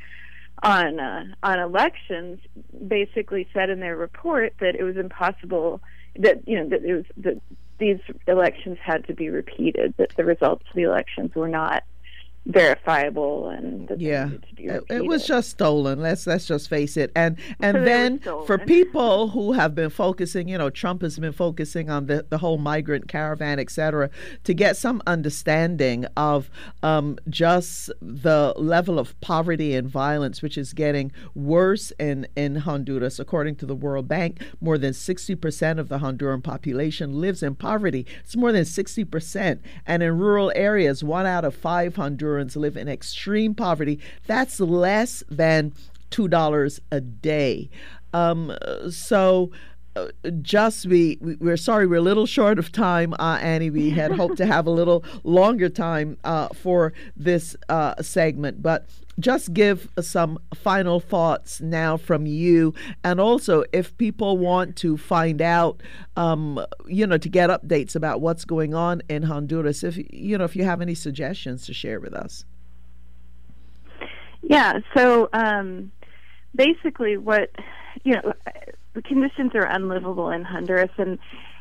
on uh, on elections, basically said in their report that it was impossible that you know that it was that these elections had to be repeated, that the results of the elections were not verifiable and yeah. it was just stolen. Let's let's just face it. And and then for people who have been focusing you know trump has been focusing on the, the whole migrant caravan etc to get some understanding of um, just the level of poverty and violence which is getting worse in in honduras. According to the world bank more than 60% of the honduran population lives in poverty. It's more than 60% and in rural areas one out of five hondurans Hondurans live in extreme poverty. That's less than $2 a day. Um, so, just we, we are sorry we're a little short of time, uh, Annie. We had hoped to have a little longer time uh, for this uh, segment, but just give some final thoughts now from you, and also if people want to find out, um, you know, to get updates about what's going on in Honduras, if you know, if you have any suggestions to share with us. Yeah. So um, basically, what you know the conditions are unlivable in Honduras, and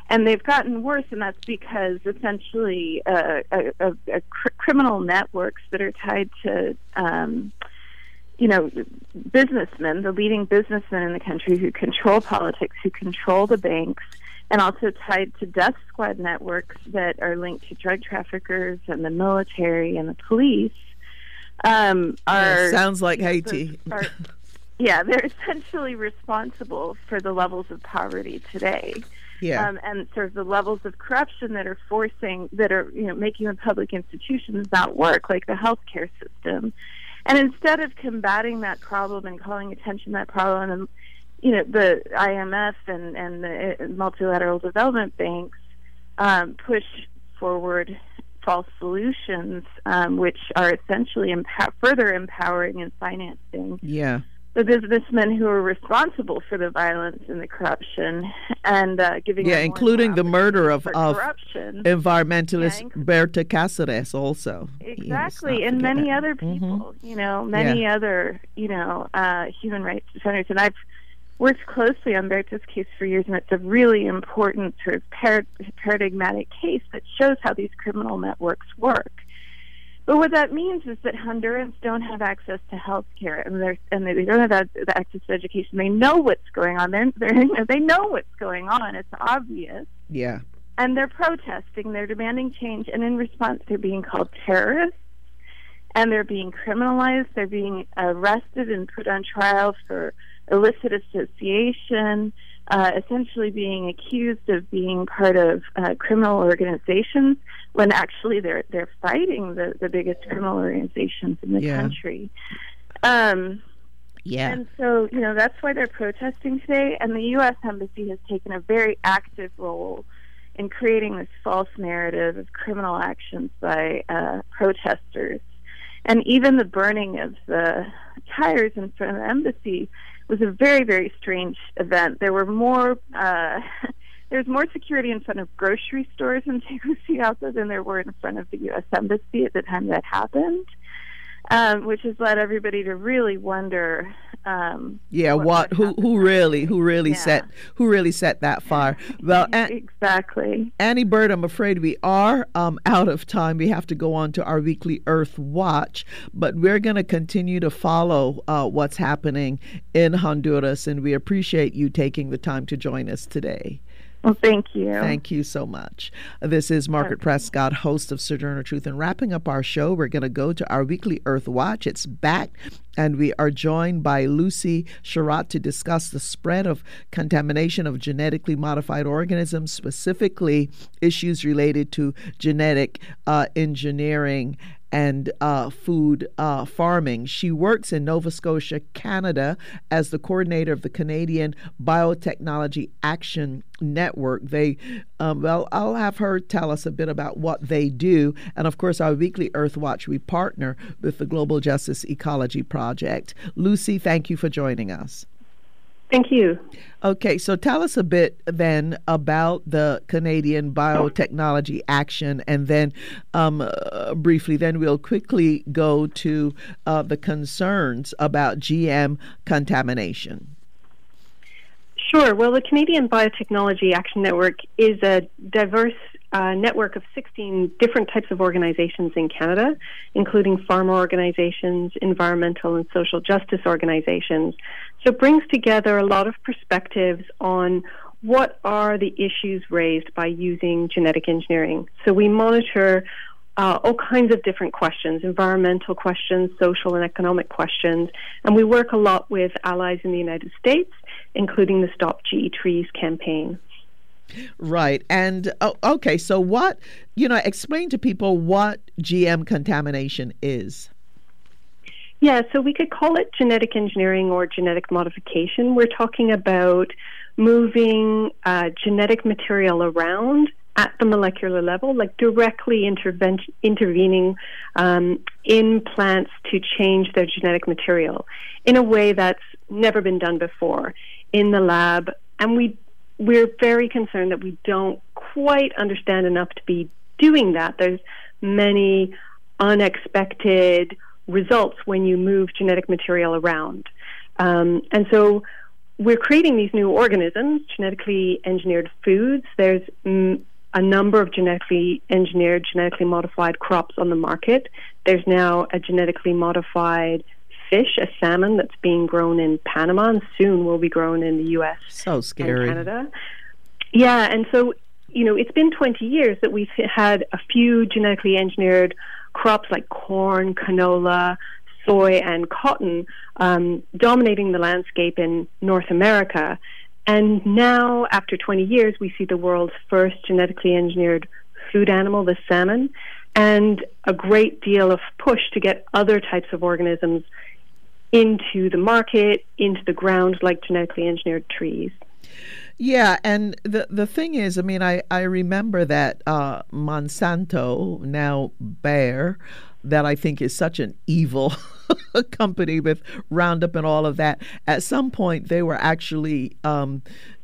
and they've gotten worse, and that's because essentially uh, a, a, a cr- criminal networks that are tied to. Um, you know, businessmen, the leading businessmen in the country who control politics, who control the banks, and also tied to death squad networks that are linked to drug traffickers and the military and the police. Um, are yeah, sounds like Haiti. Are, yeah, they're (laughs) essentially responsible for the levels of poverty today. Yeah. Um, and sort of the levels of corruption that are forcing, that are, you know, making the public institutions not work, like the healthcare system. And instead of combating that problem and calling attention to that problem, and, you know, the IMF and, and the uh, multilateral development banks um, push forward false solutions, um, which are essentially empower- further empowering and financing yeah the businessmen who are responsible for the violence and the corruption and uh, giving yeah including the murder of, of corruption. environmentalist yeah, Berta Cáceres also exactly and many that. other mm-hmm. people mm-hmm. you know many yeah. other you know uh, human rights defenders and I've worked closely on Berta's case for years and it's a really important sort of par- paradigmatic case that shows how these criminal networks work but what that means is that Hondurans don't have access to health care and, and they don't have the access to education. They know what's going on. They're, they're, (laughs) they know what's going on. It's obvious. Yeah. And they're protesting. They're demanding change. And in response, they're being called terrorists and they're being criminalized. They're being arrested and put on trial for illicit association, uh, essentially being accused of being part of uh, criminal organizations when actually they're they're fighting the the biggest criminal organizations in the yeah. country. Um, yeah. And so, you know, that's why they're protesting today. And the U.S. Embassy has taken a very active role in creating this false narrative of criminal actions by uh, protesters. And even the burning of the tires in front of the embassy was a very, very strange event. There were more. Uh, (laughs) there's more security in front of grocery stores in Tegucigalpa than there were in front of the U.S. Embassy at the time that happened, um, which has led everybody to really wonder. Um, yeah, what, what who who really who really yeah. set who really set that (laughs) fire? Well, An- exactly. Annie Bird, I'm afraid we are um, out of time. We have to go on to our weekly Earth Watch, but we're going to continue to follow uh, what's happening in Honduras, and we appreciate you taking the time to join us today. Well, thank you. Thank you so much. This is Margaret. Prescott, host of Sojourner Truth. And wrapping up our show, we're going to go to our weekly Earth Watch. It's back, and we are joined by Lucy Sharratt to discuss the spread of contamination of genetically modified organisms, specifically issues related to genetic uh, engineering and uh, food uh, farming. She works in Nova Scotia, Canada, as the coordinator of the Canadian Biotechnology Action Network. They, um, well, I'll have her tell us a bit about what they do. And of course, our weekly Earth Watch, we partner with the Global Justice Ecology Project. Lucy, thank you for joining us. Thank you. Okay, so tell us a bit then about the Canadian Biotechnology Action, and then um, uh, briefly, then we'll quickly go to uh, the concerns about GM contamination. Sure. Well, the Canadian Biotechnology Action Network is a diverse uh, network of 16 different types of organizations in Canada, including farmer organizations, environmental and social justice organizations. So it brings together a lot of perspectives on what are the issues raised by using genetic engineering. So we monitor uh, all kinds of different questions environmental questions, social and economic questions. And we work a lot with allies in the United States, including the Stop GE Trees campaign. Right. And oh, okay, so what, you know, explain to people what GM contamination is. Yeah, so we could call it genetic engineering or genetic modification. We're talking about moving uh, genetic material around at the molecular level, like directly interven- intervening um, in plants to change their genetic material in a way that's never been done before in the lab. And we we're very concerned that we don't quite understand enough to be doing that. There's many unexpected results when you move genetic material around. Um, and so we're creating these new organisms, genetically engineered foods. There's a number of genetically engineered, genetically modified crops on the market. There's now a genetically modified fish, a salmon that's being grown in Panama and soon will be grown in the U.S. So scary. And Canada. Yeah, and so you know it's been 20 years that we've had a few genetically engineered crops like corn, canola, soy, and cotton um, dominating the landscape in North America. And now, after 20 years, we see the world's first genetically engineered food animal, the salmon, and a great deal of push to get other types of organisms into the market, into the ground, like genetically engineered trees. Yeah, and the the thing is, I mean, I I remember that uh, Monsanto, now Bayer, that I think is such an evil (laughs) company with Roundup and all of that. At some point, they were actually um,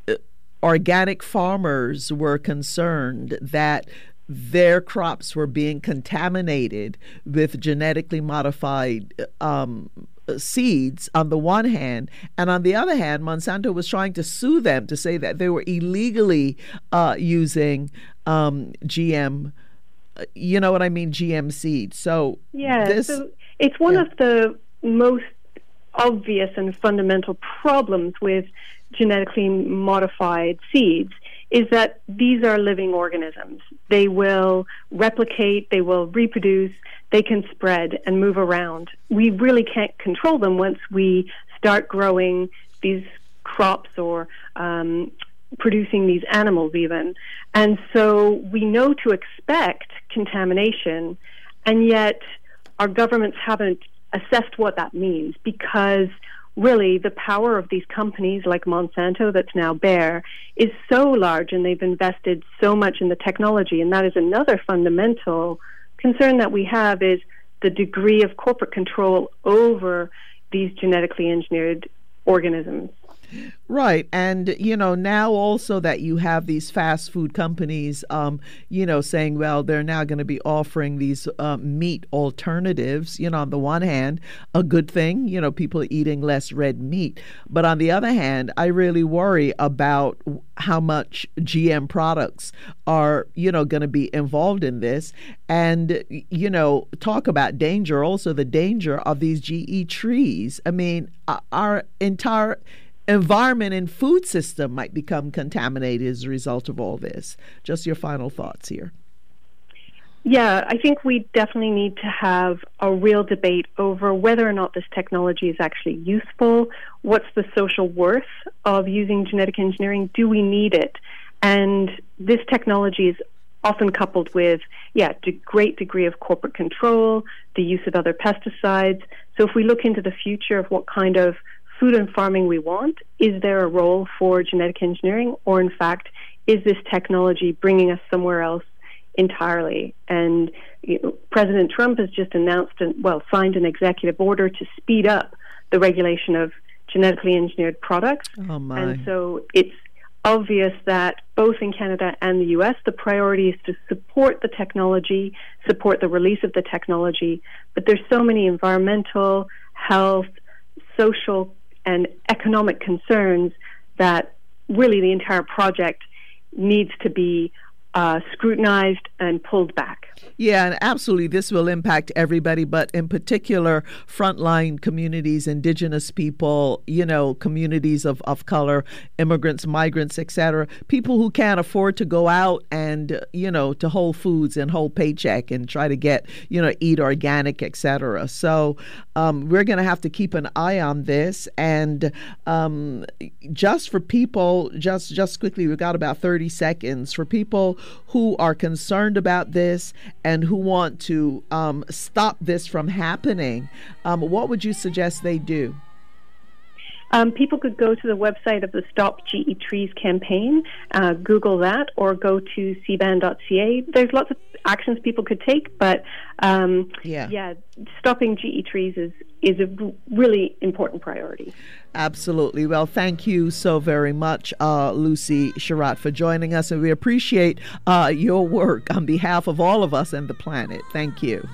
uh, organic farmers were concerned that their crops were being contaminated with genetically modified um, seeds on the one hand, and on the other hand, Monsanto was trying to sue them to say that they were illegally uh, using um, GM. Uh, you know what I mean? GM seeds. So yeah, this, so it's one yeah. of the most obvious and fundamental problems with genetically modified seeds is that these are living organisms. They will replicate, they will reproduce, they can spread and move around. We really can't control them once we start growing these crops or um, producing these animals, even. And so we know to expect contamination, and yet our governments haven't assessed what that means because really the power of these companies like Monsanto, that's now Bayer, is so large and they've invested so much in the technology. And that is another fundamental concern that we have is the degree of corporate control over these genetically engineered organisms. Right. And, you know, now also that you have these fast food companies, um, you know, saying, well, they're now going to be offering these uh, meat alternatives, you know, on the one hand, a good thing, you know, people eating less red meat. But on the other hand, I really worry about how much GM products are, you know, going to be involved in this. And, you know, talk about danger, also the danger of these GE trees. I mean, our entire environment and food system might become contaminated as a result of all this. Just your final thoughts here. Yeah, I think we definitely need to have a real debate over whether or not this technology is actually useful. What's the social worth of using genetic engineering? Do we need it? And this technology is often coupled with, yeah, a great degree of corporate control, the use of other pesticides. So if we look into the future of what kind of food and farming we want? Is there a role for genetic engineering? Or, in fact, is this technology bringing us somewhere else entirely? And you know, President Trump has just announced, and well, signed an executive order to speed up the regulation of genetically engineered products. Oh my. And so it's obvious that both in Canada and the US, the priority is to support the technology, support the release of the technology. But there's so many environmental, health, social and economic concerns that really the entire project needs to be uh, scrutinized and pulled back. Yeah, and absolutely, this will impact everybody, but in particular, frontline communities, indigenous people, you know, communities of, of color, immigrants, migrants, etc. People who can't afford to go out and, you know, to Whole Foods and Whole Paycheck and try to get, you know, eat organic, etc. So um, we're going to have to keep an eye on this. And um, just for people, just just quickly, we've got about 30 seconds for people who are concerned about this and who want to um, stop this from happening, um, what would you suggest they do? Um, people could go to the website of the Stop GE Trees campaign, uh, Google that, or go to cban.ca. There's lots of actions people could take, but um, yeah. yeah, stopping GE trees is is a really important priority. Absolutely. Well, thank you so very much, uh, Lucy Sharratt, for joining us, and we appreciate uh, your work on behalf of all of us and the planet. Thank you.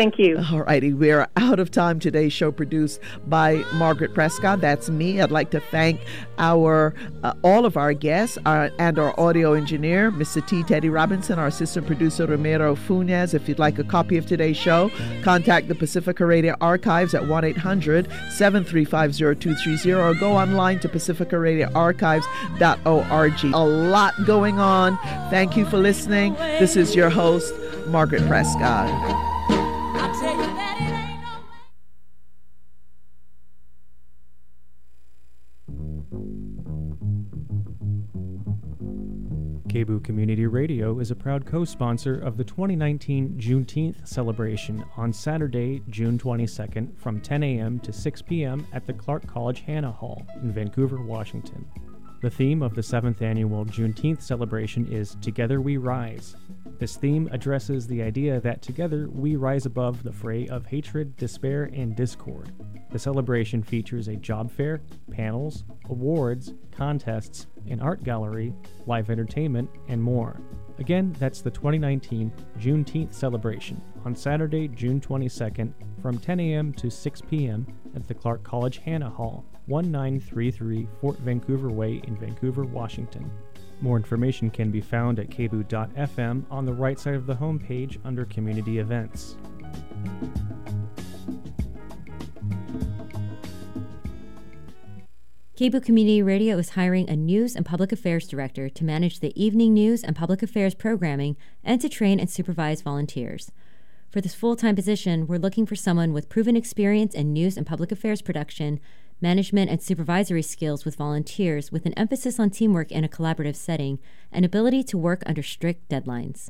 Thank you. All righty, we're out of time. Today's show produced by Margaret Prescott. That's me. I'd like to thank our uh, all of our guests uh, and our audio engineer, Mr. T. Teddy Robinson, our assistant producer Romero Funes. If you'd like a copy of today's show, contact the Pacifica Radio Archives at 1-800-735-0230 or go online to pacificaradioarchives.org. A lot going on. Thank you for listening. This is your host, Margaret Prescott. KBOO Community Radio is a proud co sponsor of the 2019 Juneteenth celebration on Saturday, June 22nd from 10 a.m. to 6 p.m. at the Clark College Hanna Hall in Vancouver, Washington. The theme of the seventh annual Juneteenth celebration is Together We Rise. This theme addresses the idea that together we rise above the fray of hatred, despair, and discord. The celebration features a job fair, panels, awards, contests, an art gallery, live entertainment, and more. Again, that's the 2019 Juneteenth celebration on Saturday, June 22nd from 10 a.m. to 6 p.m. at the Clark College Hanna Hall, 1933 Fort Vancouver Way in Vancouver, Washington. More information can be found at kboo.fm on the right side of the homepage under Community Events. KBOO Community Radio is hiring a news and public affairs director to manage the evening news and public affairs programming and to train and supervise volunteers. For this full time position, we're looking for someone with proven experience in news and public affairs production, management and supervisory skills with volunteers with an emphasis on teamwork in a collaborative setting, and ability to work under strict deadlines.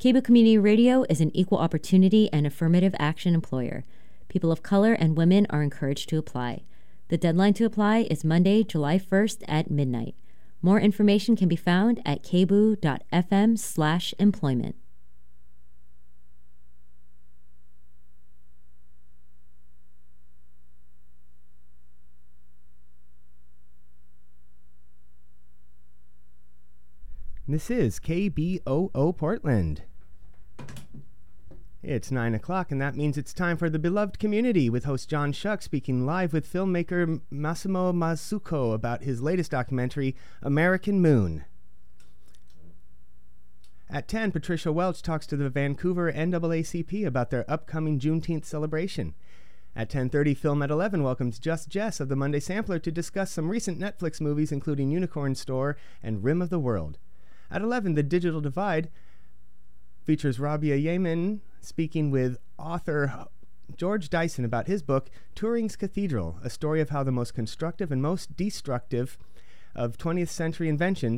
KBOO Community Radio is an equal opportunity and affirmative action employer. People of color and women are encouraged to apply. The deadline to apply is Monday, July 1st at midnight. More information can be found at kboo.fm slash employment. This is KBOO Portland. It's 9 o'clock, and that means it's time for The Beloved Community with host John Shuck speaking live with filmmaker Massimo Mazzucco about his latest documentary, American Moon. At 10, Patricia Welch talks to the Vancouver NAACP about their upcoming Juneteenth celebration. At 10:30, Film at 11 welcomes Just Jess of the Monday Sampler to discuss some recent Netflix movies including Unicorn Store and Rim of the World. At 11, The Digital Divide features Rabia Yemen speaking with author George Dyson about his book, Turing's Cathedral, a story of how the most constructive and most destructive of 20th century inventions